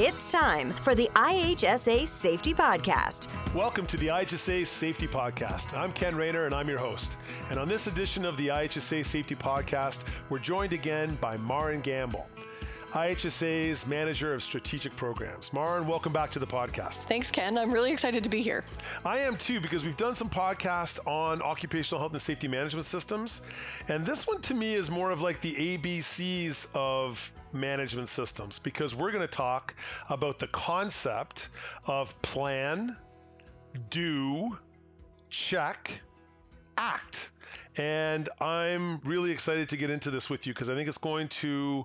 It's time for the IHSA Safety Podcast. Welcome to the IHSA Safety Podcast. I'm Ken Rayner and I'm your host. And on this edition of the IHSA Safety Podcast, we're joined again by Maren Gamble. IHSA's Manager of Strategic Programs. Maren, welcome back to the podcast. Thanks, Ken. I'm really excited to be here. I am too, because we've done some podcasts on occupational health and safety management systems. And this one to me is more of like the ABCs of management systems, because we're going to talk about the concept of plan, do, check, act. And I'm really excited to get into this with you because I think it's going to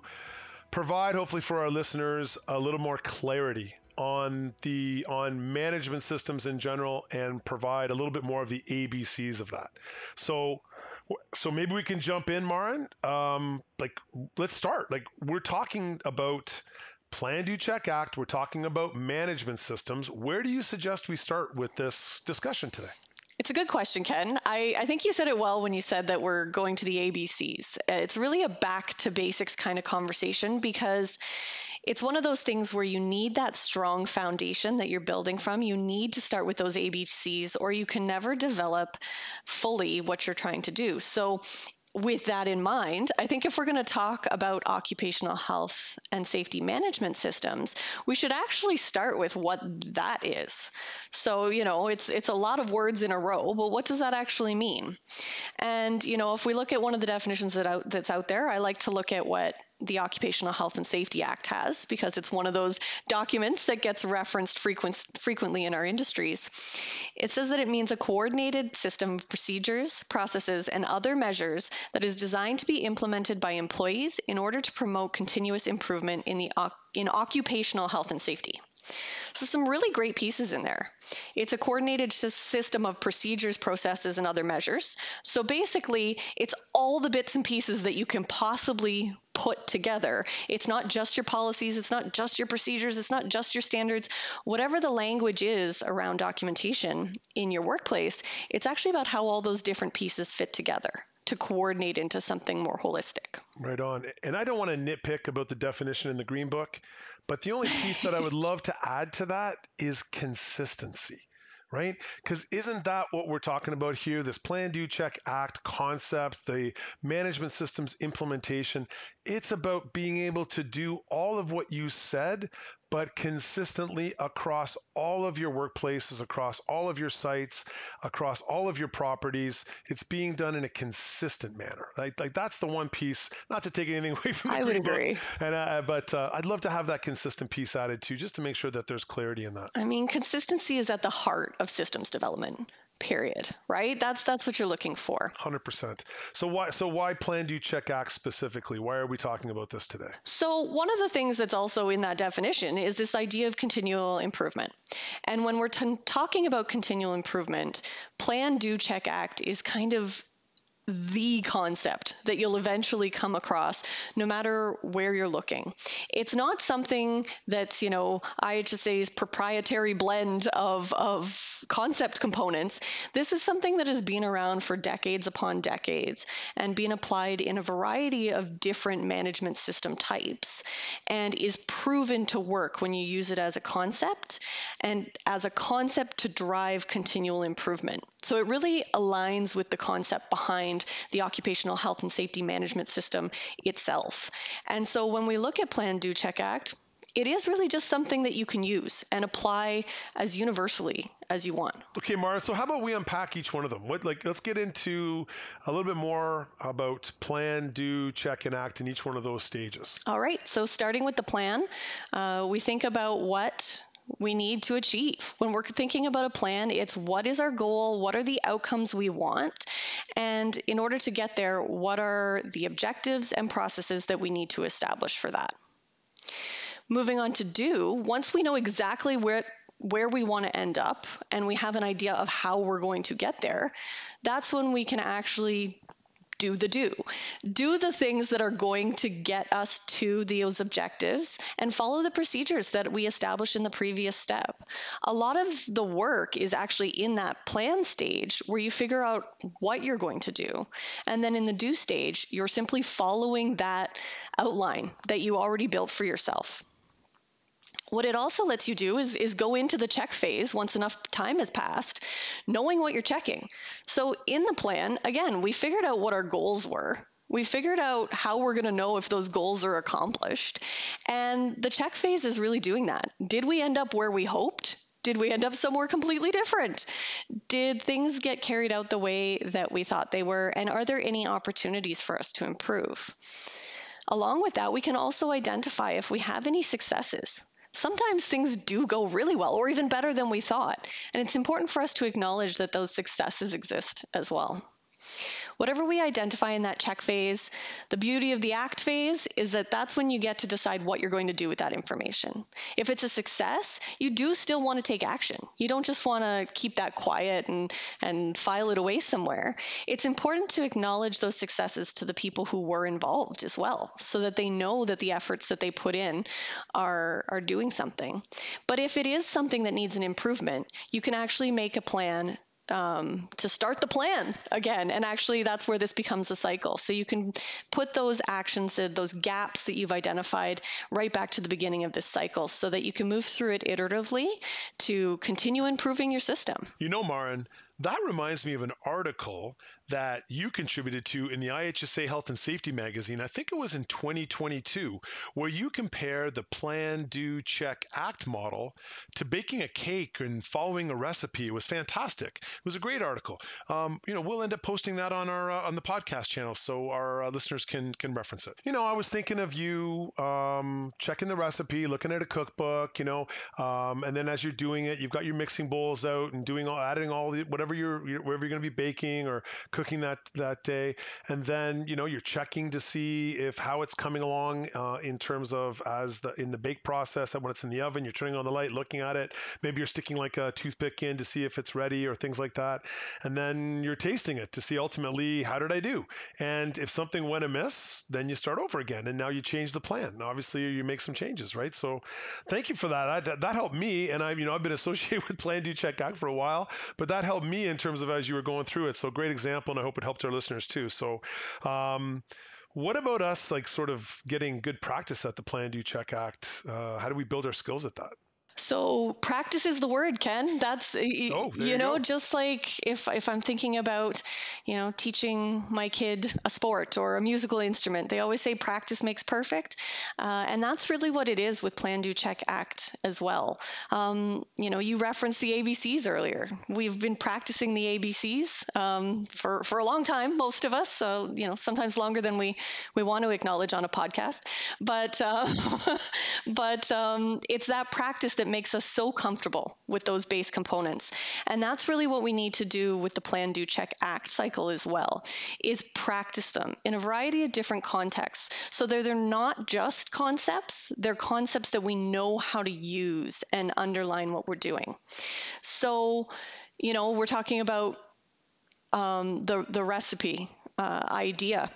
provide hopefully for our listeners a little more clarity on the on management systems in general and provide a little bit more of the ABCs of that. So so maybe we can jump in, Maren. Um, like let's start. Like we're talking about Plan Do Check Act. We're talking about management systems. Where do you suggest we start with this discussion today? It's a good question, Ken. I, I, think you said it well when you said that we're going to the ABCs. It's really a back to basics kind of conversation because it's one of those things where you need that strong foundation that you're building from. You need to start with those ABCs, or you can never develop fully what you're trying to do. So with that in mind, I think if we're going to talk about occupational health and safety management systems, we should actually start with what that is. So, you know, it's it's a lot of words in a row, but what does that actually mean? And, you know, if we look at one of the definitions that out, that's out there, I like to look at what the Occupational Health and Safety Act has because it's one of those documents that gets referenced frequent, frequently in our industries. It says that it means a coordinated system of procedures, processes, and other measures that is designed to be implemented by employees in order to promote continuous improvement in the in occupational health and safety. So, some really great pieces in there. It's a coordinated system of procedures, processes, and other measures. So, basically, it's all the bits and pieces that you can possibly put together. It's not just your policies, it's not just your procedures, it's not just your standards. Whatever the language is around documentation in your workplace, it's actually about how all those different pieces fit together to coordinate into something more holistic. Right on. And I don't want to nitpick about the definition in the Green Book, but the only piece that I would love to add to that is consistency right? Because isn't that what we're talking about here? This plan, do, check, act concept, the management systems implementation. It's about being able to do all of what you said, but consistently across all of your workplaces, across all of your sites, across all of your properties. It's being done in a consistent manner. Like, like that's the one piece. Not to take anything away from. I would agree. And uh, but uh, I'd love to have that consistent piece added too, just to make sure that there's clarity in that. I mean, consistency is at the heart of systems development period right? That's that's what you're looking for. 100% so why so why plan do check act specifically? Why are we talking about this today? So one of the things that's also in that definition is this idea of continual improvement. And when we're t- talking about continual improvement plan do check act is kind of the concept that you'll eventually come across no matter where you're looking. It's not something that's, you know, IHSA's proprietary blend of, of concept components. This is something that has been around for decades upon decades and been applied in a variety of different management system types and is proven to work when you use it as a concept and as a concept to drive continual improvement. So it really aligns with the concept behind the occupational health and safety management system itself. And so when we look at Plan Do Check Act, it is really just something that you can use and apply as universally as you want. Okay, Mara. So how about we unpack each one of them? What like let's get into a little bit more about plan, do, check, and act in each one of those stages. All right. So starting with the plan, uh, we think about what we need to achieve. When we're thinking about a plan, it's what is our goal? What are the outcomes we want? And in order to get there, what are the objectives and processes that we need to establish for that? Moving on to do, once we know exactly where where we want to end up and we have an idea of how we're going to get there, that's when we can actually do the do. Do the things that are going to get us to those objectives and follow the procedures that we established in the previous step. A lot of the work is actually in that plan stage where you figure out what you're going to do. And then in the do stage, you're simply following that outline that you already built for yourself. What it also lets you do is, is go into the check phase once enough time has passed, knowing what you're checking. So in the plan, again, we figured out what our goals were. We figured out how we're going to know if those goals are accomplished. And the check phase is really doing that. Did we end up where we hoped? Did we end up somewhere completely different? Did things get carried out the way that we thought they were? And are there any opportunities for us to improve? Along with that, we can also identify if we have any successes sometimes things do go really well or even better than we thought. And it's important for us to acknowledge that those successes exist as well. Whatever we identify in that check phase, the beauty of the act phase is that that's when you get to decide what you're going to do with that information. If it's a success, you do still want to take action. You don't just want to keep that quiet and, and file it away somewhere. It's important to acknowledge those successes to the people who were involved as well, so that they know that the efforts that they put in are, are doing something. But if it is something that needs an improvement, you can actually make a plan um, to start the plan again. And actually, that's where this becomes a cycle. So you can put those actions, those gaps that you've identified, right back to the beginning of this cycle so that you can move through it iteratively to continue improving your system. You know, Maren, that reminds me of an article that you contributed to in the IHSA Health and Safety magazine. I think it was in 2022, where you compare the plan, do, check, act model to baking a cake and following a recipe. It was fantastic. It was a great article. Um, you know, we'll end up posting that on our uh, on the podcast channel so our uh, listeners can can reference it. You know, I was thinking of you um, checking the recipe, looking at a cookbook. You know, um, and then as you're doing it, you've got your mixing bowls out and doing all, adding all the whatever you're whatever you're going to be baking or cooking that that day, and then you know you're checking to see if how it's coming along uh, in terms of as the in the bake process. And when it's in the oven, you're turning on the light, looking at it. Maybe you're sticking like a toothpick in to see if it's ready or things like that, and then you're tasting it to see ultimately how did I do. And if something went amiss, then you start over again, and now you change the plan. Obviously, you make some changes, right? So, thank you for that. That, that helped me, and I, you know, I've been associated with Plan Do Check Act for a while, but that helped me in terms of as you were going through it. So, great example, and I hope it helped our listeners too. So, um, what about us, like sort of getting good practice at the Plan Do Check Act? Uh, how do we build our skills at that? So practice is the word, Ken. That's oh, you, you know, just like if if I'm thinking about, you know, teaching my kid a sport or a musical instrument, they always say practice makes perfect, uh, and that's really what it is with Plan, Do, Check, Act as well. Um, you know, you referenced the ABCs earlier. We've been practicing the ABCs um, for for a long time, most of us. So you know, sometimes longer than we we want to acknowledge on a podcast, but uh, but um, it's that practice that that makes us so comfortable with those base components. And that's really what we need to do with the plan, do, check, act cycle as well, is practice them in a variety of different contexts. So they're, they're not just concepts, they're concepts that we know how to use and underline what we're doing. So, you know, we're talking about um, the, the recipe uh, idea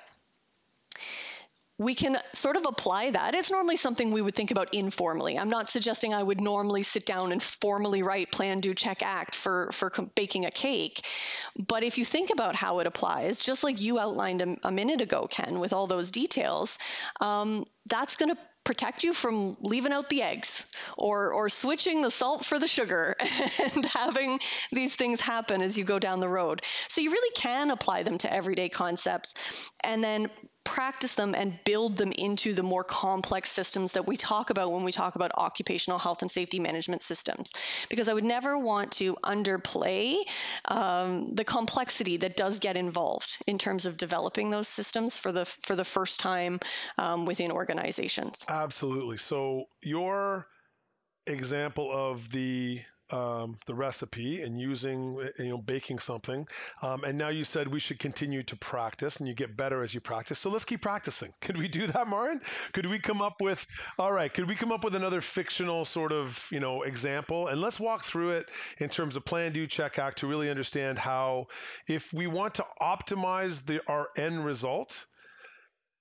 we can sort of apply that. It's normally something we would think about informally. I'm not suggesting I would normally sit down and formally write plan, do, check, act for, for baking a cake. But if you think about how it applies, just like you outlined a, a minute ago, Ken, with all those details, um, that's going to protect you from leaving out the eggs or or switching the salt for the sugar and having these things happen as you go down the road. So you really can apply them to everyday concepts and then practice them and build them into the more complex systems that we talk about when we talk about occupational health and safety management systems. Because I would never want to underplay um, the complexity that does get involved in terms of developing those systems for the for the first time um, within organizations. Absolutely. So your example of the um, the recipe and using you know baking something um, and now you said we should continue to practice and you get better as you practice. So let's keep practicing. Could we do that Maren could we come up with all right could we come up with another fictional sort of you know example? And let's walk through it in terms of plan do check act to really understand how if we want to optimize the our end result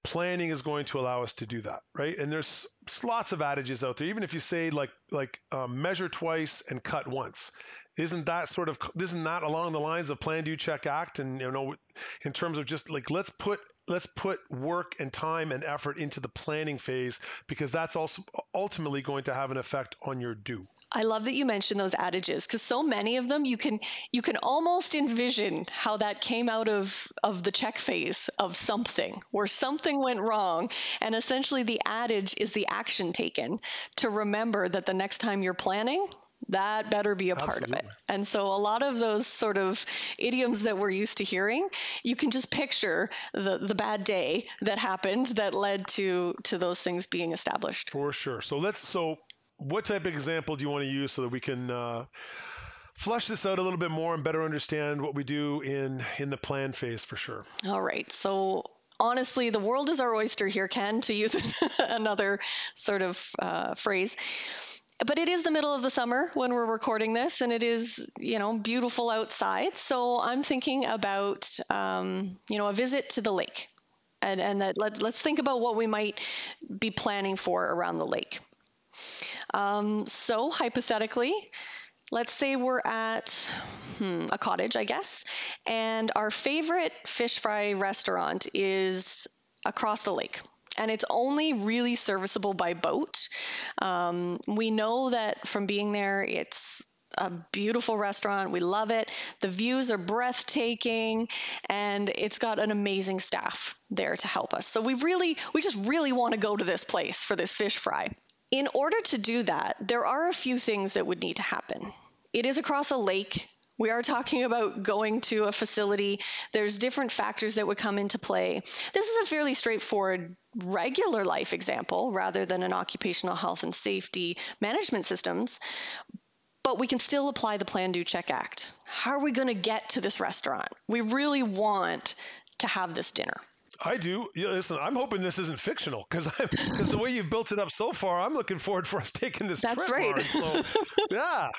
planning is going to allow us to do that right? And there's lots of adages out there. Even if you say like like um, measure twice and cut once isn't that sort of isn't that along the lines of plan do check act? And you know in terms of just like let's put let's put work and time and effort into the planning phase because that's also ultimately going to have an effect on your do. I love that you mentioned those adages because so many of them you can you can almost envision how that came out of of the check phase of something where something went wrong and essentially the adage is the action taken to remember that the next time you're planning that better be a part of it. And so a lot of those sort of idioms that we're used to hearing, you can just picture the the bad day that happened that led to to those things being established. For sure. So let's so what type of example do you want to use so that we can uh, flush this out a little bit more and better understand what we do in in the plan phase for sure. All right. So honestly, the world is our oyster here, Ken, to use another sort of uh, phrase but it is the middle of the summer when we're recording this, and it is, you know, beautiful outside. So I'm thinking about, um, you know, a visit to the lake, and and that let, let's think about what we might be planning for around the lake. Um, so hypothetically, let's say we're at hmm, a cottage, I guess, and our favorite fish fry restaurant is across the lake and it's only really serviceable by boat. Um, we know that from being there, it's a beautiful restaurant. We love it. The views are breathtaking and it's got an amazing staff there to help us. So we really, we just really want to go to this place for this fish fry. In order to do that, there are a few things that would need to happen. It is across a lake. We are talking about going to a facility. There's different factors that would come into play. This is a fairly straightforward regular life example rather than an occupational health and safety management systems. But we can still apply the Plan Do Check Act. How are we going to get to this restaurant? We really want to have this dinner. I do. Yeah, listen, I'm hoping this isn't fictional because because the way you've built it up so far, I'm looking forward for us taking this That's trip. right. So, yeah.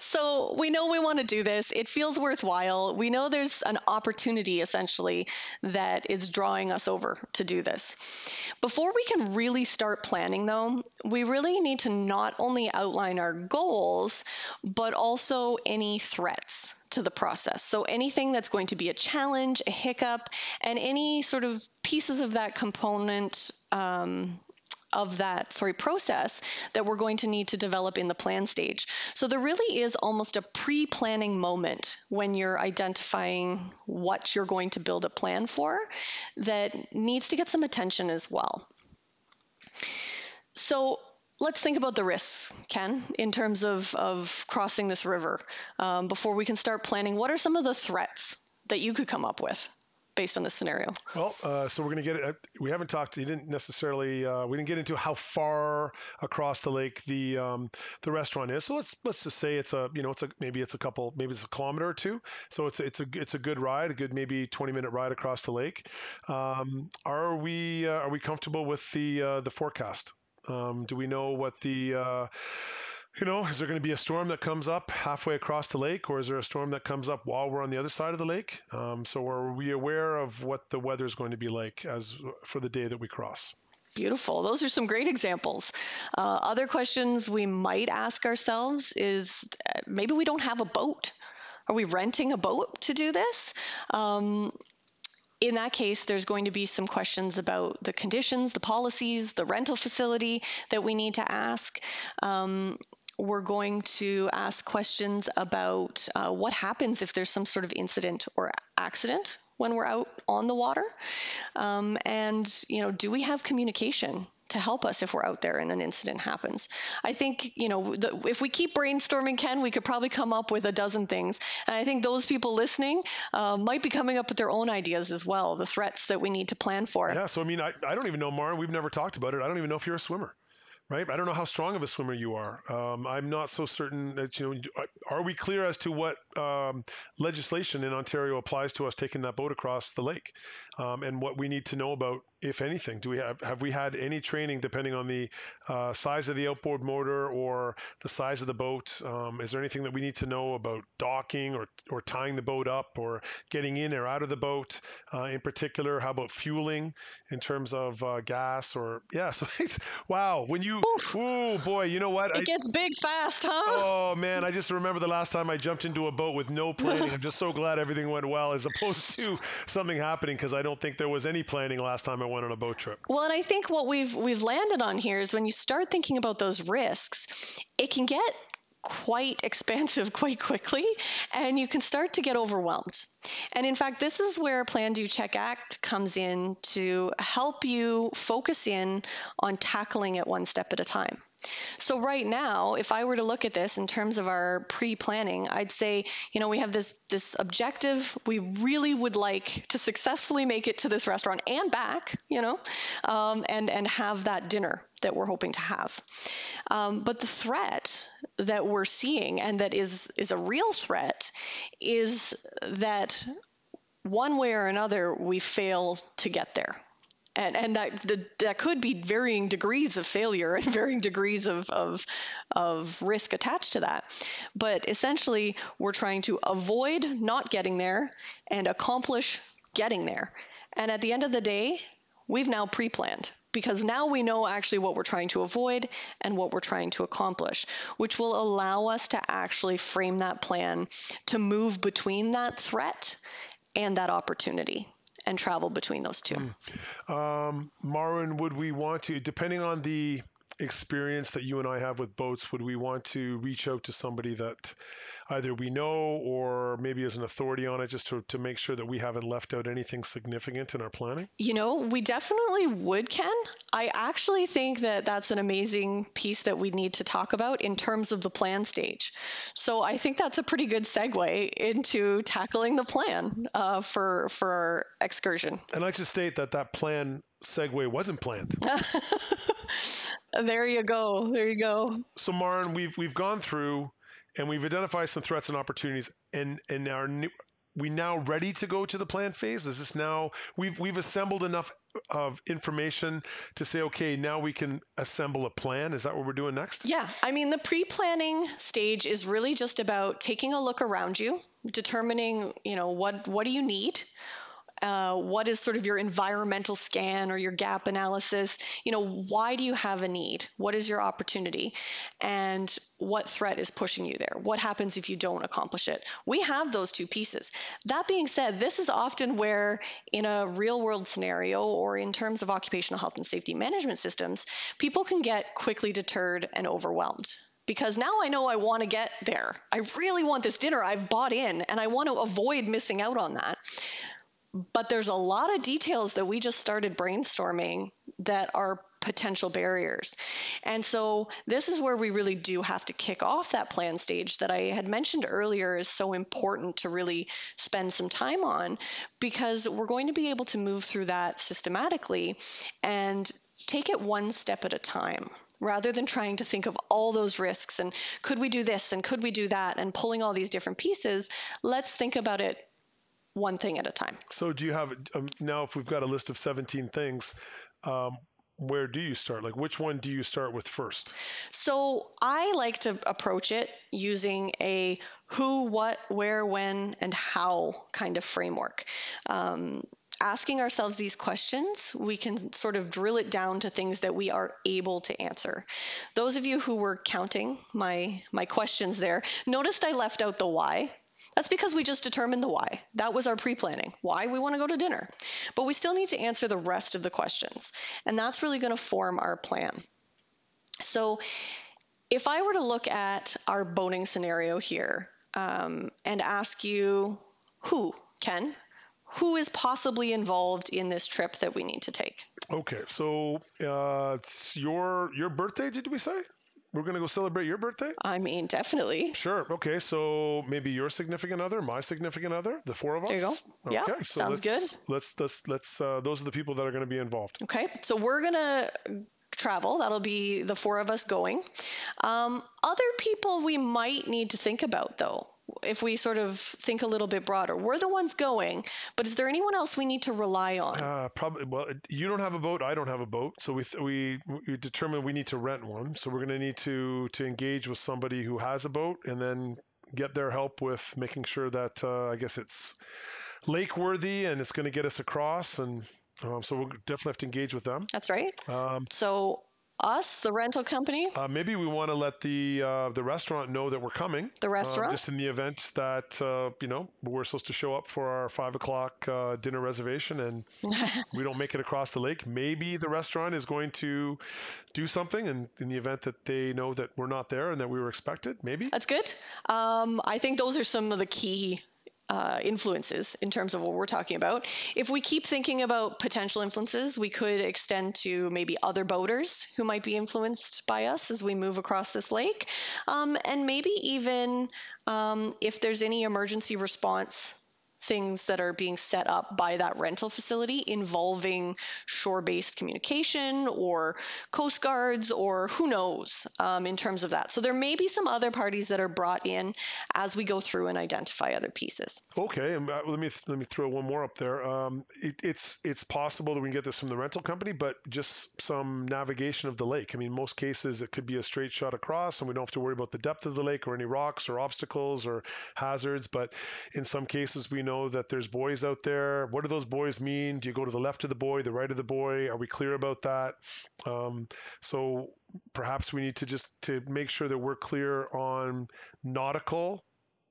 So we know we want to do this. It feels worthwhile. We know there's an opportunity essentially that is drawing us over to do this. Before we can really start planning, though, we really need to not only outline our goals, but also any threats to the process. So anything that's going to be a challenge, a hiccup, and any sort of pieces of that component. Um, of that sorry process that we're going to need to develop in the plan stage. So there really is almost a pre-planning moment when you're identifying what you're going to build a plan for that needs to get some attention as well. So let's think about the risks, Ken, in terms of, of crossing this river um, before we can start planning. What are some of the threats that you could come up with? based on this scenario? Well, uh, so we're going to get it. Uh, we haven't talked. You didn't necessarily. Uh, we didn't get into how far across the lake the um, the restaurant is. So let's let's just say it's a you know it's a maybe it's a couple maybe it's a kilometer or two. So it's a, it's a it's a good ride, a good maybe 20 minute ride across the lake. Um, are we uh, are we comfortable with the uh, the forecast? Um, do we know what the uh, you know, is there going to be a storm that comes up halfway across the lake, or is there a storm that comes up while we're on the other side of the lake? Um, so are we aware of what the weather is going to be like as for the day that we cross? Beautiful. Those are some great examples. Uh, other questions we might ask ourselves is uh, maybe we don't have a boat. Are we renting a boat to do this? Um, in that case, there's going to be some questions about the conditions, the policies, the rental facility that we need to ask. Um, we're going to ask questions about uh, what happens if there's some sort of incident or accident when we're out on the water, um, and you know, do we have communication to help us if we're out there and an incident happens. I think, you know, the, if we keep brainstorming, Ken, we could probably come up with a dozen things. And I think those people listening uh, might be coming up with their own ideas as well, the threats that we need to plan for. Yeah. So, I mean, I, I don't even know, Maren, we've never talked about it. I don't even know if you're a swimmer right? I don't know how strong of a swimmer you are. Um, I'm not so certain that you know. Are we clear as to what um, legislation in Ontario applies to us taking that boat across the lake, um, and what we need to know about if anything? Do we have have we had any training depending on the uh, size of the outboard motor or the size of the boat? Um, is there anything that we need to know about docking or or tying the boat up or getting in or out of the boat? Uh, in particular, how about fueling in terms of uh, gas or yeah? So it's wow. When you oh boy, you know what? It I, gets big fast, huh? Oh man, I just remember the last time I jumped into a boat with no planning. I'm just so glad everything went well, as opposed to something happening because I don't think there was any planning last time I went on a boat trip. Well, and I think what we've we've landed on here is when you start thinking about those risks, it can get quite expansive quite quickly and you can start to get overwhelmed. And in fact, this is where Plan Do Check Act comes in to help you focus in on tackling it one step at a time. So right now, if I were to look at this in terms of our pre-planning, I'd say, you know, we have this this objective. We really would like to successfully make it to this restaurant and back, you know, um, and and have that dinner that we're hoping to have. Um, but the threat that we're seeing, and that is is a real threat, is that one way or another we fail to get there and and that that could be varying degrees of failure and varying degrees of, of of risk attached to that. But essentially, we're trying to avoid not getting there and accomplish getting there. And at the end of the day, we've now pre-planned because now we know actually what we're trying to avoid and what we're trying to accomplish, which will allow us to actually frame that plan to move between that threat and that opportunity and travel between those two. Mm. Um, Marwin, would we want to, depending on the experience that you and I have with boats, would we want to reach out to somebody that either we know or maybe as an authority on it just to, to make sure that we haven't left out anything significant in our planning? You know, we definitely would, Ken. I actually think that that's an amazing piece that we need to talk about in terms of the plan stage. So I think that's a pretty good segue into tackling the plan uh, for for our excursion. And I should state that that plan segue wasn't planned. there you go. There you go. So Maren, we've we've gone through and we've identified some threats and opportunities and and are we now ready to go to the plan phase is this now we've we've assembled enough of information to say okay now we can assemble a plan is that what we're doing next yeah i mean the pre-planning stage is really just about taking a look around you determining you know what what do you need uh, what is sort of your environmental scan or your gap analysis? You know why do you have a need? What is your opportunity? And what threat is pushing you there? What happens if you don't accomplish it? We have those two pieces. That being said this is often where in a real world scenario or in terms of occupational health and safety management systems people can get quickly deterred and overwhelmed. Because now I know I want to get there. I really want this dinner. I've bought in and I want to avoid missing out on that but there's a lot of details that we just started brainstorming that are potential barriers. And so this is where we really do have to kick off that plan stage that I had mentioned earlier is so important to really spend some time on because we're going to be able to move through that systematically and take it one step at a time rather than trying to think of all those risks and could we do this and could we do that and pulling all these different pieces let's think about it one thing at a time. So, do you have um, now? If we've got a list of 17 things, um, where do you start? Like, which one do you start with first? So, I like to approach it using a who, what, where, when, and how kind of framework. Um, asking ourselves these questions, we can sort of drill it down to things that we are able to answer. Those of you who were counting my my questions there, noticed I left out the why that's because we just determined the why. That was our pre planning, why we want to go to dinner. But we still need to answer the rest of the questions. And that's really going to form our plan. So if I were to look at our boating scenario here um, and ask you who, Ken, who is possibly involved in this trip that we need to take? Okay, so uh, it's your your birthday, did we say? We're going to go celebrate your birthday? I mean, definitely. Sure. Okay. So maybe your significant other, my significant other, the four of us. There you go. Okay. Yeah. So sounds good. Let's let's let's. Uh, those are the people that are going to be involved. Okay. So we're gonna travel. That'll be the four of us going. Um, other people we might need to think about, though, if we sort of think a little bit broader. We're the ones going, but is there anyone else we need to rely on? Uh, probably. Well, you don't have a boat. I don't have a boat. So we we we determine we need to rent one. So we're going to need to to engage with somebody who has a boat, and then get their help with making sure that uh, I guess it's lake worthy and it's going to get us across and um, so we'll definitely have to engage with them. That's right. Um, so us, the rental company. Uh, maybe we want to let the uh, the restaurant know that we're coming. The restaurant, uh, just in the event that uh, you know we're supposed to show up for our five o'clock uh, dinner reservation and we don't make it across the lake. Maybe the restaurant is going to do something, and in the event that they know that we're not there and that we were expected, maybe that's good. Um, I think those are some of the key uh, influences in terms of what we're talking about. If we keep thinking about potential influences, we could extend to maybe other boaters who might be influenced by us as we move across this lake. Um, and maybe even um, if there's any emergency response things that are being set up by that rental facility involving shore based communication or coast guards or who knows um, in terms of that. So there may be some other parties that are brought in as we go through and identify other pieces. Okay, and uh, let me let me throw one more up there. Um, it, it's it's possible that we can get this from the rental company, but just some navigation of the lake. I mean, most cases it could be a straight shot across, and we don't have to worry about the depth of the lake or any rocks or obstacles or hazards. But in some cases, we know that there's buoys out there. What do those buoys mean? Do you go to the left of the buoy, the right of the buoy? Are we clear about that? Um, so perhaps we need to just to make sure that we're clear on nautical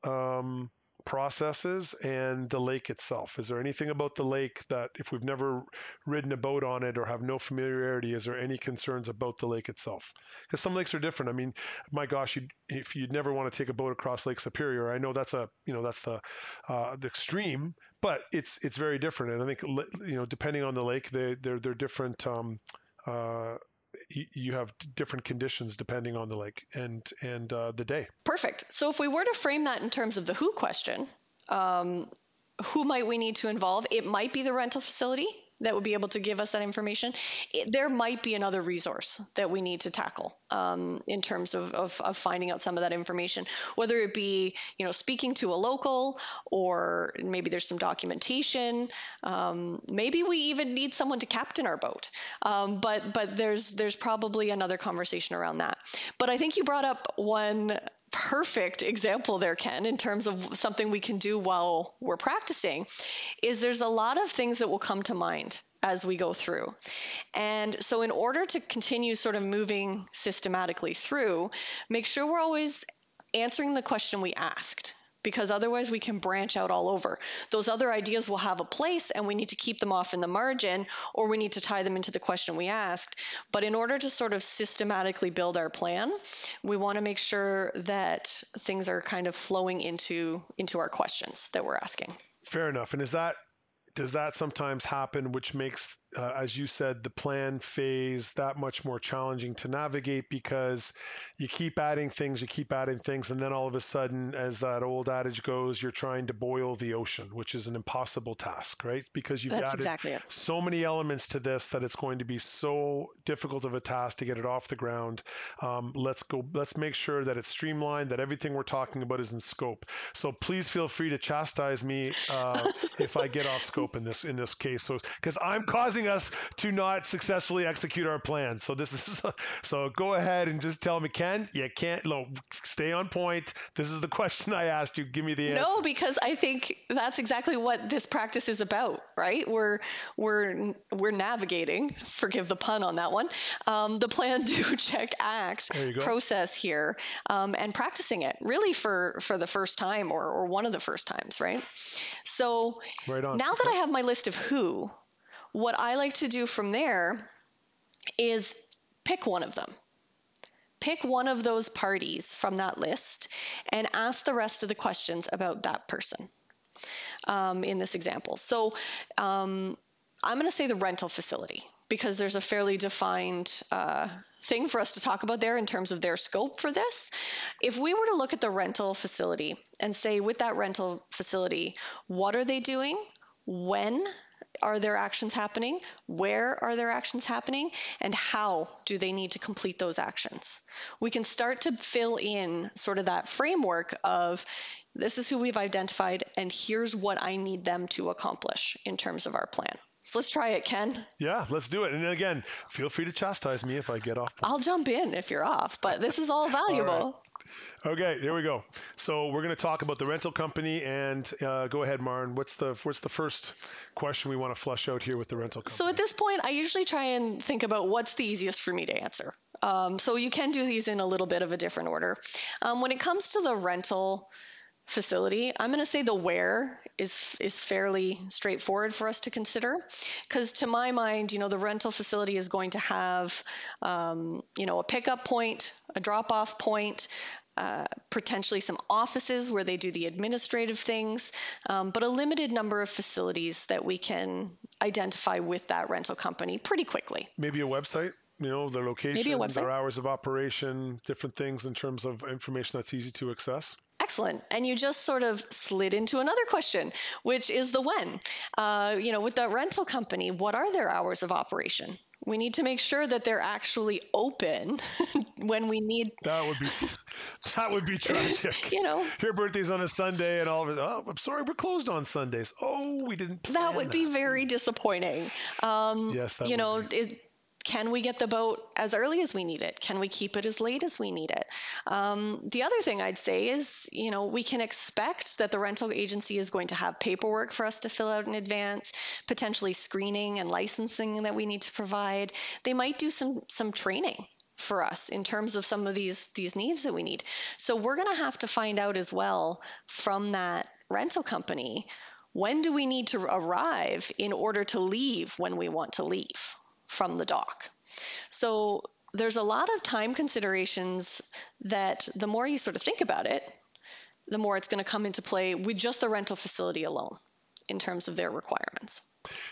um, processes and the lake itself. Is there anything about the lake that, if we've never ridden a boat on it or have no familiarity, is there any concerns about the lake itself? Because some lakes are different. I mean, my gosh, you'd, if you'd never want to take a boat across Lake Superior, I know that's a you know that's the uh, the extreme, but it's it's very different. And I think you know depending on the lake, they they're they're different. Um, uh, you have different conditions depending on the lake and and uh, the day. Perfect. So if we were to frame that in terms of the who question, um, who might we need to involve? It might be the rental facility that would be able to give us that information. It, there might be another resource that we need to tackle um, in terms of, of, of, finding out some of that information, whether it be you know speaking to a local or maybe there's some documentation. Um, maybe we even need someone to captain our boat. Um, but but there's there's probably another conversation around that. But I think you brought up one perfect example there, Ken, in terms of something we can do while we're practicing, is there's a lot of things that will come to mind as we go through. And so, in order to continue sort of moving systematically through, make sure we're always answering the question we asked because otherwise we can branch out all over. Those other ideas will have a place and we need to keep them off in the margin or we need to tie them into the question we asked. But in order to sort of systematically build our plan, we want to make sure that things are kind of flowing into into our questions that we're asking. Fair enough. And is that does that sometimes happen which makes as you said, the plan phase that much more challenging to navigate because you keep adding things, you keep adding things, and then all of a sudden, as that old adage goes, you're trying to boil the ocean, which is an impossible task, right? Because you've That's added exactly so many elements to this that it's going to be so difficult of a task to get it off the ground. Um, let's go. Let's make sure that it's streamlined, that everything we're talking about is in scope. So please feel free to chastise me uh, if I get off scope in this in this case. So because I'm causing us to not successfully execute our plan. So this is so go ahead and just tell me, Ken, you can't no, stay on point. This is the question I asked you. Give me the answer. No, because I think that's exactly what this practice is about, right? We're we're we're navigating. Forgive the pun on that one. Um, the plan, do, check, act process here, um, and practicing it really for for the first time or or one of the first times, right? So right on. now that I have my list of who, what I like to do from there is pick one of them. Pick one of those parties from that list and ask the rest of the questions about that person um, in this example. So um, I'm going to say the rental facility because there's a fairly defined uh, thing for us to talk about there in terms of their scope for this. If we were to look at the rental facility and say, with that rental facility, what are they doing? When are their actions happening? Where are their actions happening? And how do they need to complete those actions? We can start to fill in sort of that framework of this is who we've identified, and here's what I need them to accomplish in terms of our plan. So let's try it, Ken. Yeah, let's do it. And again, feel free to chastise me if I get off. I'll jump in if you're off, but this is all valuable. all right. Okay, here we go. So we're going to talk about the rental company, and uh, go ahead, Marn. What's the what's the first question we want to flush out here with the rental company? So at this point, I usually try and think about what's the easiest for me to answer. Um, so you can do these in a little bit of a different order. Um, when it comes to the rental facility. I'm going to say the where is is fairly straightforward for us to consider, because to my mind, you know, the rental facility is going to have, um, you know, a pickup point, a drop off point. Uh, potentially some offices where they do the administrative things, um, but a limited number of facilities that we can identify with that rental company pretty quickly. Maybe a website? You know their location, their hours of operation, different things in terms of information that's easy to access. Excellent. And you just sort of slid into another question, which is the when. Uh, you know, with the rental company, what are their hours of operation? We need to make sure that they're actually open when we need. That would be that would be tragic. you know, your birthday's on a Sunday, and all of it. Oh, I'm sorry, we're closed on Sundays. Oh, we didn't. that would that. be very disappointing. Um, yes, you know, it, can we get the boat as early as we need it? Can we keep it as late as we need it? Um, the other thing I'd say is, you know, we can expect that the rental agency is going to have paperwork for us to fill out in advance, potentially screening and licensing that we need to provide. They might do some some training for us in terms of some of these these needs that we need. So we're going to have to find out as well from that rental company when do we need to arrive in order to leave when we want to leave from the dock. So there's a lot of time considerations that the more you sort of think about it, the more it's going to come into play with just the rental facility alone in terms of their requirements.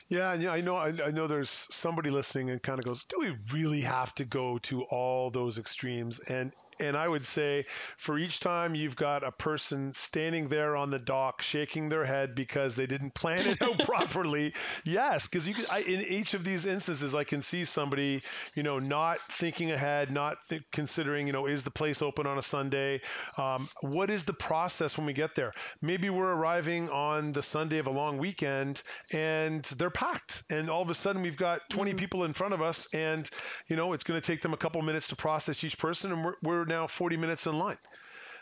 Yeah, yeah, I know. I, I, know there's somebody listening and kind of goes, "Do we really have to go to all those extremes?" And and I would say for each time you've got a person standing there on the dock shaking their head because they didn't plan it out properly. Yes, because you can, I, in each of these instances, I can see somebody, you know, not thinking ahead, not th- considering, you know, is the place open on a Sunday? Um, what is the process when we get there? Maybe we're arriving on the Sunday of a long weekend and they're packed, and all of a sudden we've got 20 mm-hmm. people in front of us, and you know, it's going to take them a couple minutes to process each person, and we're, we're now 40 minutes in line.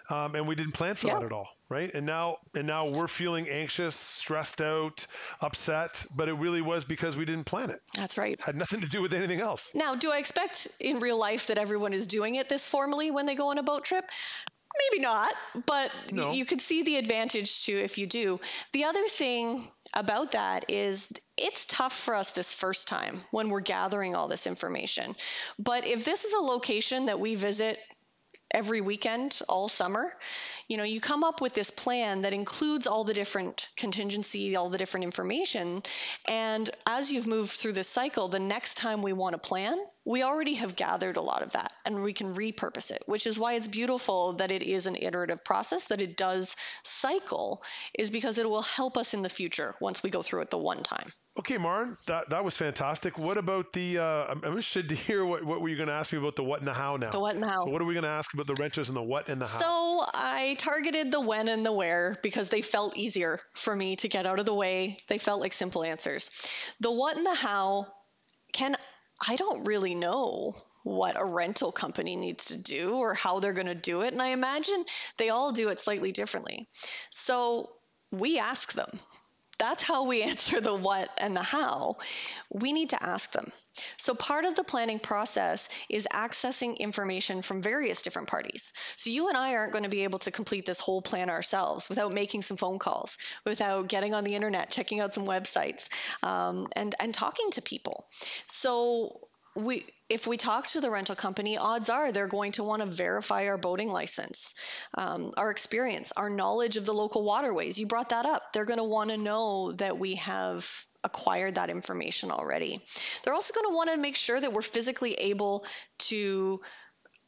Um, and we didn't plan for that at all, right? And now, and now we're feeling anxious, stressed out, upset. But it really was because we didn't plan it. That's right. Had nothing to do with anything else. Now, do I expect in real life that everyone is doing it this formally when they go on a boat trip? Maybe not, but no. you could see the advantage to if you do. The other thing about that is it's tough for us this first time when we're gathering all this information. But if this is a location that we visit every weekend all summer you know you come up with this plan that includes all the different contingency all the different information and as you've moved through this cycle the next time we want to plan we already have gathered a lot of that and we can repurpose it which is why it's beautiful that it is an iterative process that it does cycle is because it will help us in the future once we go through it the one time Okay, Marn, that, that was fantastic. What about the? Uh, I'm interested to hear what, what were you going to ask me about the what and the how now. The what and the how. So what are we going to ask about the renters and the what and the how? So I targeted the when and the where because they felt easier for me to get out of the way. They felt like simple answers. The what and the how can I don't really know what a rental company needs to do or how they're going to do it, and I imagine they all do it slightly differently. So we ask them that's how we answer the what and the how. We need to ask them. So, part of the planning process is accessing information from various different parties. So, you and I aren't going to be able to complete this whole plan ourselves without making some phone calls, without getting on the internet, checking out some websites, um, and, and talking to people. So, we if we talk to the rental company, odds are they're going to want to verify our boating license, um, our experience, our knowledge of the local waterways. You brought that up. They're going to want to know that we have acquired that information already. They're also going to want to make sure that we're physically able to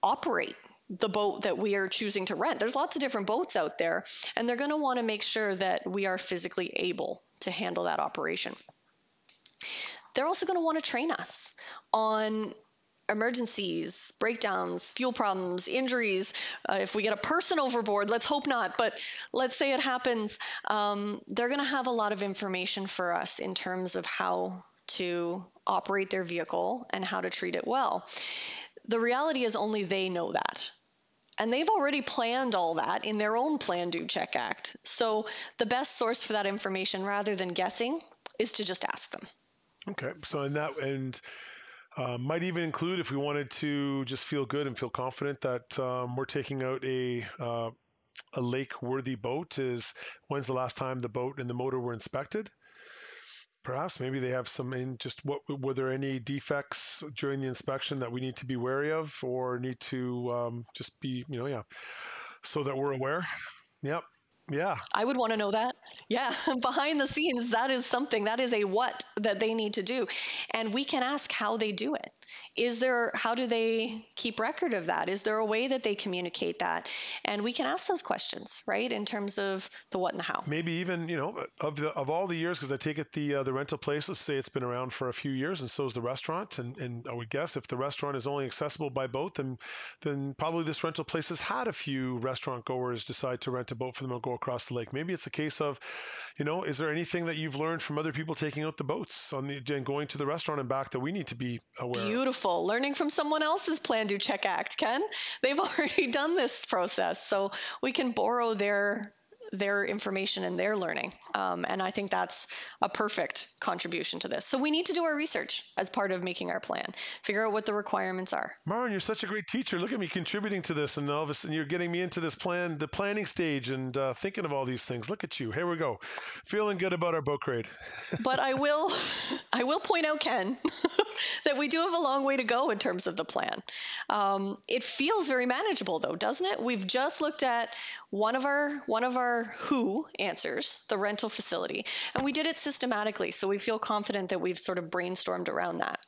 operate the boat that we are choosing to rent. There's lots of different boats out there, and they're going to want to make sure that we are physically able to handle that operation. they're also going to want to train us on emergencies, breakdowns, fuel problems, injuries. Uh, if we get a person overboard, let's hope not, but let's say it happens, um, they're going to have a lot of information for us in terms of how to operate their vehicle and how to treat it well. The reality is only they know that. And they've already planned all that in their own Plan, Do, Check Act. So the best source for that information, rather than guessing, is to just ask them. Okay. So in that and uh, might even include if we wanted to just feel good and feel confident that um, we're taking out a uh, a lake worthy boat is when's the last time the boat and the motor were inspected perhaps maybe they have some in just what were there any defects during the inspection that we need to be wary of or need to um, just be you know yeah so that we're aware yep yeah. I would want to know that. Yeah. Behind the scenes, that is something, that is a what that they need to do. And we can ask how they do it. Is there how do they keep record of that? Is there a way that they communicate that? And we can ask those questions right in terms of the what and the how. Maybe even you know of the, of all the years because i take it the uh, the rental place let's say it's been around for a few years and so is the restaurant. And, and i would guess if the restaurant is only accessible by boat then then probably this rental place has had a few restaurant goers decide to rent a boat for them and go across the lake. Maybe it's a case of you know is there anything that you've learned from other people taking out the boats on the and going to the restaurant and back that we need to be aware beautiful beautiful. Learning from someone else's Plan, Do, Check, Act, Ken. They've already done this process. So we can borrow their their information and their learning. Um, and I think that's a perfect contribution to this. So we need to do our research as part of making our plan, figure out what the requirements are. Maren, you're such a great teacher. Look at me contributing to this, and all of a sudden you're getting me into this plan, the planning stage, and uh, thinking of all these things. Look at you. Here we go, feeling good about our boat grade. but I will, I will point out, Ken, that we do have a long way to go in terms of the plan. Um, it feels very manageable, though, doesn't it? We've just looked at one of our one of our who answers, the rental facility, and we did it systematically. So we feel confident that we've sort of brainstormed around that.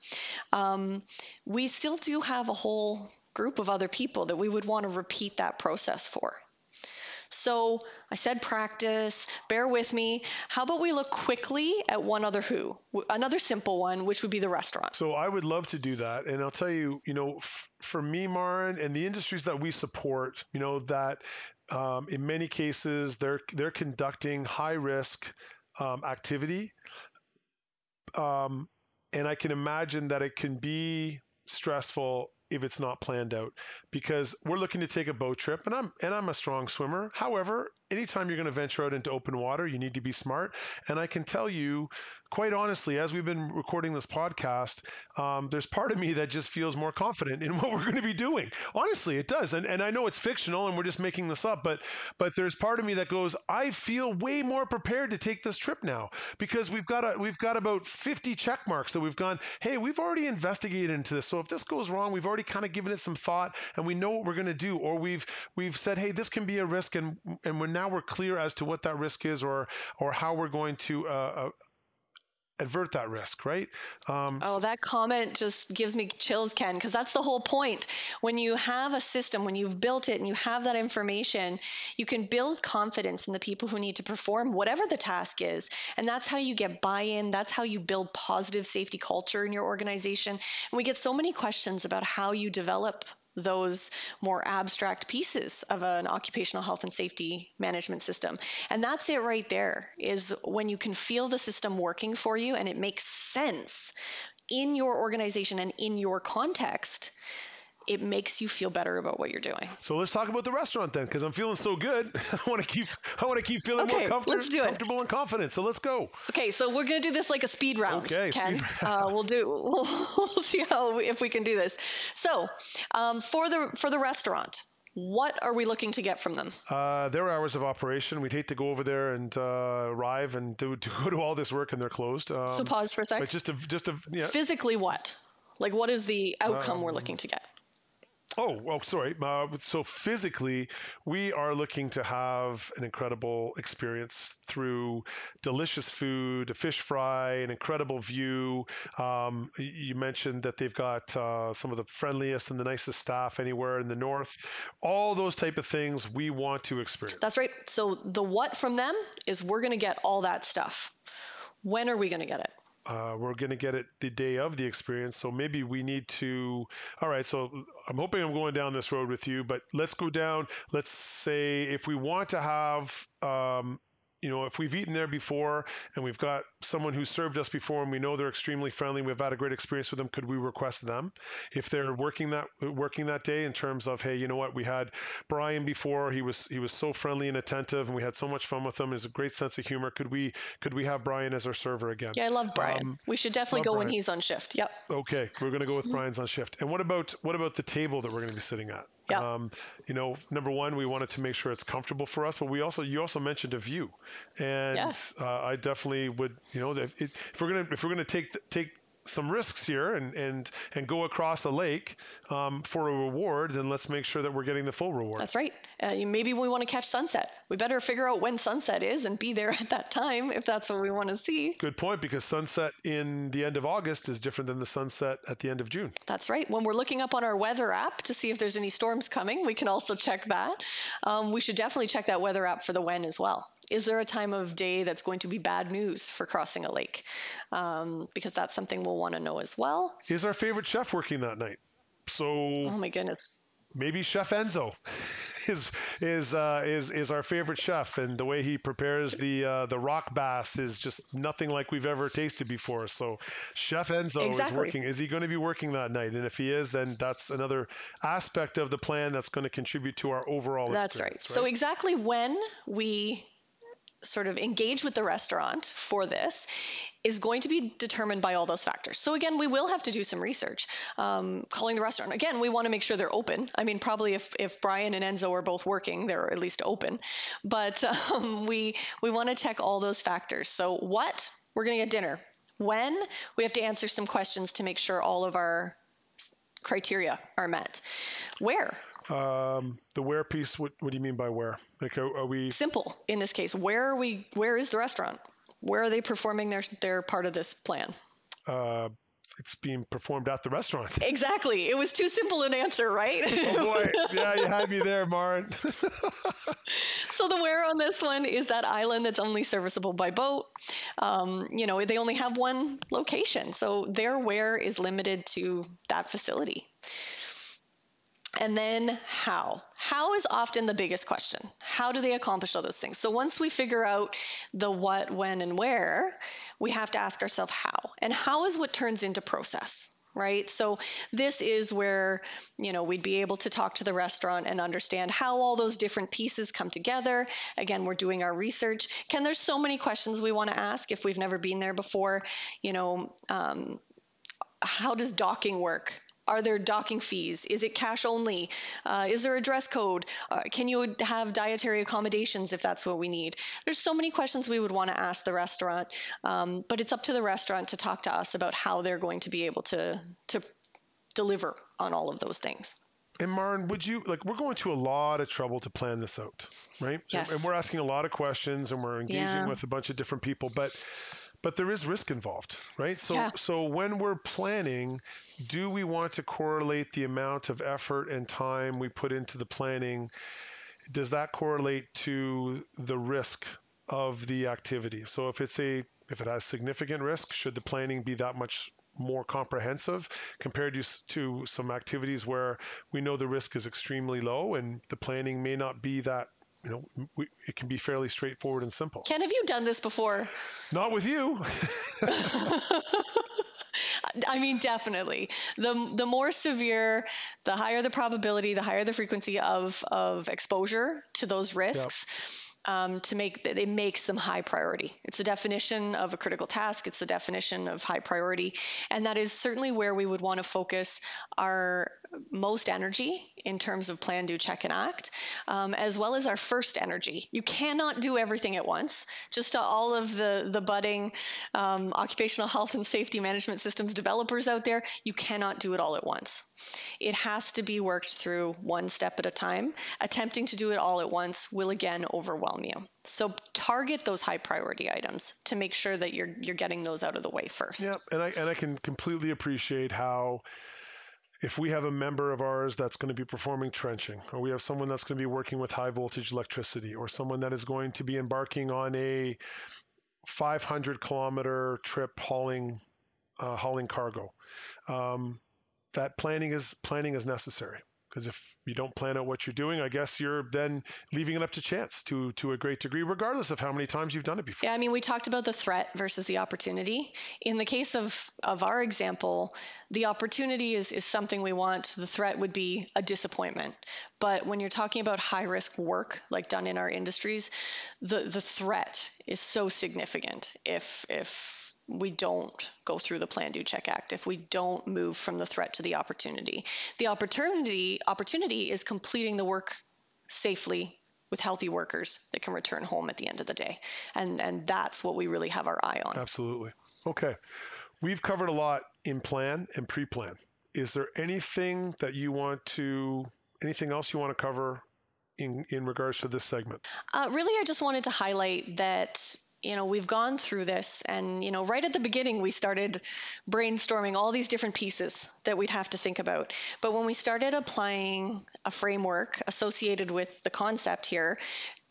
Um, we still do have a whole group of other people that we would want to repeat that process for. So I said practice, bear with me. How about we look quickly at one other who? Another simple one, which would be the restaurant. So I would love to do that. And I'll tell you, you know, f- for me, Maren, and the industries that we support, you know, that um, in many cases they're they're conducting high risk um, activity, um, and I can imagine that it can be stressful if it's not planned out because we're looking to take a boat trip and I'm and I'm a strong swimmer. However, anytime you're going to venture out into open water, you need to be smart. And I can tell you quite honestly, as we've been recording this podcast, um, there's part of me that just feels more confident in what we're going to be doing. Honestly, it does. And, and I know it's fictional and we're just making this up, but but there's part of me that goes, I feel way more prepared to take this trip now because we've got a, we've got about 50 check marks that we've gone, hey, we've already investigated into this. So if this goes wrong, we've already kind of given it some thought and we know what we're going to do. Or we've we've said, hey, this can be a risk, and and we're now we're clear as to what that risk is, or or how we're going to uh, uh avert that risk, right? Um, oh, that comment just gives me chills, Ken, because that's the whole point. When you have a system, when you've built it and you have that information, you can build confidence in the people who need to perform whatever the task is. And that's how you get buy in. That's how you build positive safety culture in your organization. And we get so many questions about how you develop those more abstract pieces of an occupational health and safety management system. And that's it right there is when you can feel the system working for you and it makes sense in your organization and in your context it makes you feel better about what you're doing. So let's talk about the restaurant then, because I'm feeling so good. I want to keep I want to keep feeling okay, more comfortable, let's do it. comfortable and confident. So let's go. Okay, so we're gonna do this like a speed round. Okay, Ken. Speed uh, we'll do. We'll, we'll see how if we can do this. So um, for the for the restaurant. What are we looking to get from them? Uh, their hours of operation. We'd hate to go over there and uh, arrive and do to all this work and they're closed. Um, so pause for a second. But just to just to yeah. Physically, what? Like, what is the outcome um, we're looking to get? Oh, well, sorry. Uh, so physically, we are looking to have an incredible experience through delicious food, a fish fry, an incredible view. Um, you mentioned that they've got uh, some of the friendliest and the nicest staff anywhere in the north. All those type of things we want to experience. That's right. So the what from them is we're going to get all that stuff. When are we going to get it? Uh, we're going to get it the day of the experience. So maybe we need to. All right. So I'm hoping I'm going down this road with you, but let's go down. Let's say if we want to have um, you know, if we've eaten there before and we've got someone who served us before and we know they're extremely friendly, we've had a great experience with them, could we request them if they're working that working that day in terms of, hey, you know what, we had Brian before, he was he was so friendly and attentive, and we had so much fun with him. He's a great sense of humor. Could we could we have Brian as our server again? Yeah, I love Brian. Um, we should definitely go Brian. when he's on shift. Yep. Okay, we're going to go with Brian's on shift. And what about what about the table that we're going to be sitting at? Yeah. Um, you know, number one, we wanted to make sure it's comfortable for us, but we also you also mentioned a view, and yes. uh, I definitely would. You know, if, if we're gonna if we're gonna take take some risks here and and and go across a lake um, for a reward, then let's make sure that we're getting the full reward. That's right. Uh, maybe we want to catch sunset. We better figure out when sunset is and be there at that time if that's what we want to see. Good point, because sunset in the end of August is different than the sunset at the end of June. That's right. When we're looking up on our weather app to see if there's any storms coming, we can also check that. Um, we should definitely check that weather app for the when as well. Is there a time of day that's going to be bad news for crossing a lake? Um, because that's something we'll want to know as well. Is our favorite chef working that night? So. Oh my goodness. Maybe Chef Enzo is is uh, is is our favorite chef, and the way he prepares the uh, the rock bass is just nothing like we've ever tasted before. So, Chef Enzo exactly. is working. Is he going to be working that night? And if he is, then that's another aspect of the plan that's going to contribute to our overall. That's right. right. So exactly when we sort of engage with the restaurant for this is going to be determined by all those factors. So again, we will have to do some research. Um, calling the restaurant again, we want to make sure they're open. I mean, probably if, if Brian and Enzo are both working, they're at least open. But um, we we want to check all those factors. So what we're going to get dinner. When we have to answer some questions to make sure all of our criteria are met. Where um, the where piece. What, what do you mean by where? Like, are, are, we simple in this case? Where are we? Where is the restaurant? Where are they performing their their part of this plan? Uh, it's being performed at the restaurant. Exactly. It was too simple an answer, right? oh boy, yeah, you had me there, Maren. so the where on this one is that island that's only serviceable by boat. Um, you know, they only have one location, so their where is limited to that facility. And then how? How is often the biggest question. How do they accomplish all those things? So once we figure out the what, when, and where, we have to ask ourselves how. And how is what turns into process right so this is where you know we'd be able to talk to the restaurant and understand how all those different pieces come together again we're doing our research ken there's so many questions we want to ask if we've never been there before you know um, how does docking work are there docking fees? Is it cash only? Uh, is there a dress code? Uh, can you have dietary accommodations if that's what we need? There's so many questions we would want to ask the restaurant, um, but it's up to the restaurant to talk to us about how they're going to be able to to deliver on all of those things. And Maren, would you like? We're going to a lot of trouble to plan this out, right? Yes. And, and we're asking a lot of questions, and we're engaging yeah. with a bunch of different people, but but there is risk involved, right? So yeah. so when we're planning, do we want to correlate the amount of effort and time we put into the planning? Does that correlate to the risk of the activity? So if it's a if it has significant risk, should the planning be that much more comprehensive compared to, to some activities where we know the risk is extremely low and the planning may not be that you know, we, it can be fairly straightforward and simple. Ken, have you done this before? Not with you. I mean, definitely. The the more severe, the higher the probability, the higher the frequency of of exposure to those risks. Yep um, to make it makes them high priority. It's a definition of a critical task. It's the definition of high priority, and that is certainly where we would want to focus our most energy in terms of plan, do, check, and act, um, as well as our first energy. You cannot do everything at once. Just all of the the budding um, occupational health and safety management systems developers out there, you cannot do it all at once. It has to be worked through one step at a time. Attempting to do it all at once will again overwhelm you. So target those high priority items to make sure that you're you're getting those out of the way first. Yeah, and I and I can completely appreciate how if we have a member of ours that's going to be performing trenching, or we have someone that's going to be working with high voltage electricity, or someone that is going to be embarking on a 500 kilometer trip hauling uh, hauling cargo. Um, that planning is planning is necessary because if you don't plan out what you're doing, I guess you're then leaving it up to chance to to a great degree, regardless of how many times you've done it before. Yeah, I mean, we talked about the threat versus the opportunity. In the case of of our example, the opportunity is is something we want. The threat would be a disappointment. But when you're talking about high risk work, like done in our industries, the the threat is so significant. If if we don't go through the plan do check act if we don't move from the threat to the opportunity. The opportunity opportunity is completing the work safely with healthy workers that can return home at the end of the day. And and that's what we really have our eye on. Absolutely. Okay. We've covered a lot in plan and pre-plan. Is there anything that you want to anything else you want to cover in in regards to this segment? Uh, really i just wanted to highlight that you know we've gone through this and you know right at the beginning we started brainstorming all these different pieces that we'd have to think about. But when we started applying a framework associated with the concept here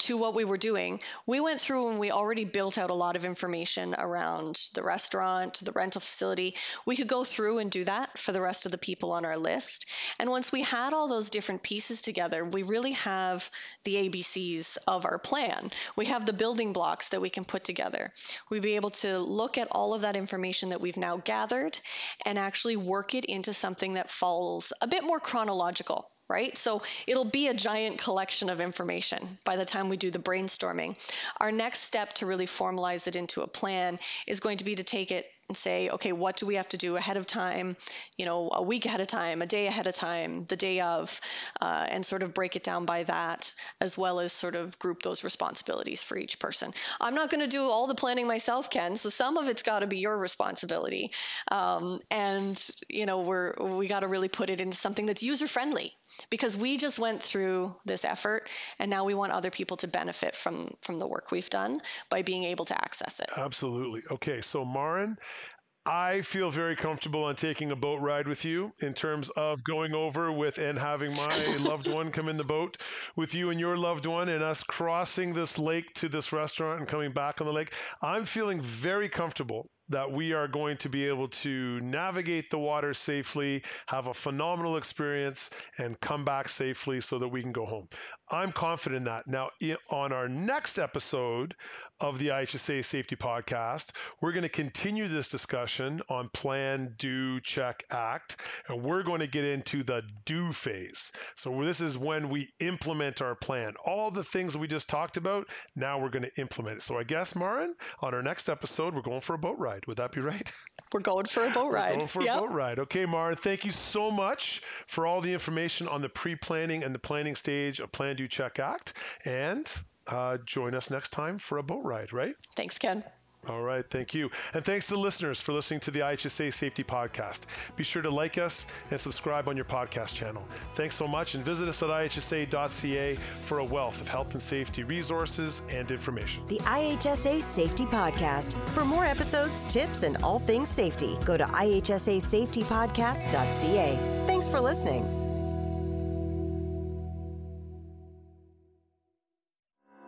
to what we were doing, we went through and we already built out a lot of information around the restaurant, the rental facility. We could go through and do that for the rest of the people on our list. And once we had all those different pieces together, we really have the ABCs of our plan. We have the building blocks that we can put together. We'd be able to look at all of that information that we've now gathered and actually work it into something that follows a bit more chronological right? So it'll be a giant collection of information by the time we do the brainstorming. Our next step to really formalize it into a plan is going to be to take it say, okay, what do we have to do ahead of time, you know, a week ahead of time, a day ahead of time, the day of, uh, and sort of break it down by that, as well as sort of group those responsibilities for each person. I'm not going to do all the planning myself, Ken, so some of it's got to be your responsibility. Um, and, you know, we're, we got to really put it into something that's user friendly because we just went through this effort and now we want other people to benefit from, from the work we've done by being able to access it. Absolutely. Okay. So, Maren, I feel very comfortable on taking a boat ride with you in terms of going over with and having my loved one come in the boat with you and your loved one and us crossing this lake to this restaurant and coming back on the lake. I'm feeling very comfortable that we are going to be able to navigate the water safely, have a phenomenal experience, and come back safely so that we can go home. I'm confident in that. Now, on our next episode of the IHSA Safety Podcast, we're going to continue this discussion on Plan, Do, Check, Act, and we're going to get into the do phase. So, this is when we implement our plan. All the things we just talked about, now we're going to implement it. So, I guess, Maren, on our next episode, we're going for a boat ride. Would that be right? We're going for a boat ride. We're going for yep. a boat ride. Okay, Maren, thank you so much for all the information on the pre planning and the planning stage of Plan, Do, Check, Act. And uh, join us next time for a boat ride, right? Thanks, Ken. All right, thank you. And thanks to the listeners for listening to the IHSA Safety Podcast. Be sure to like us and subscribe on your podcast channel. Thanks so much, and visit us at ihsa.ca for a wealth of health and safety resources and information. The IHSA Safety Podcast. For more episodes, tips, and all things safety, go to ihsasafetypodcast.ca. Thanks for listening.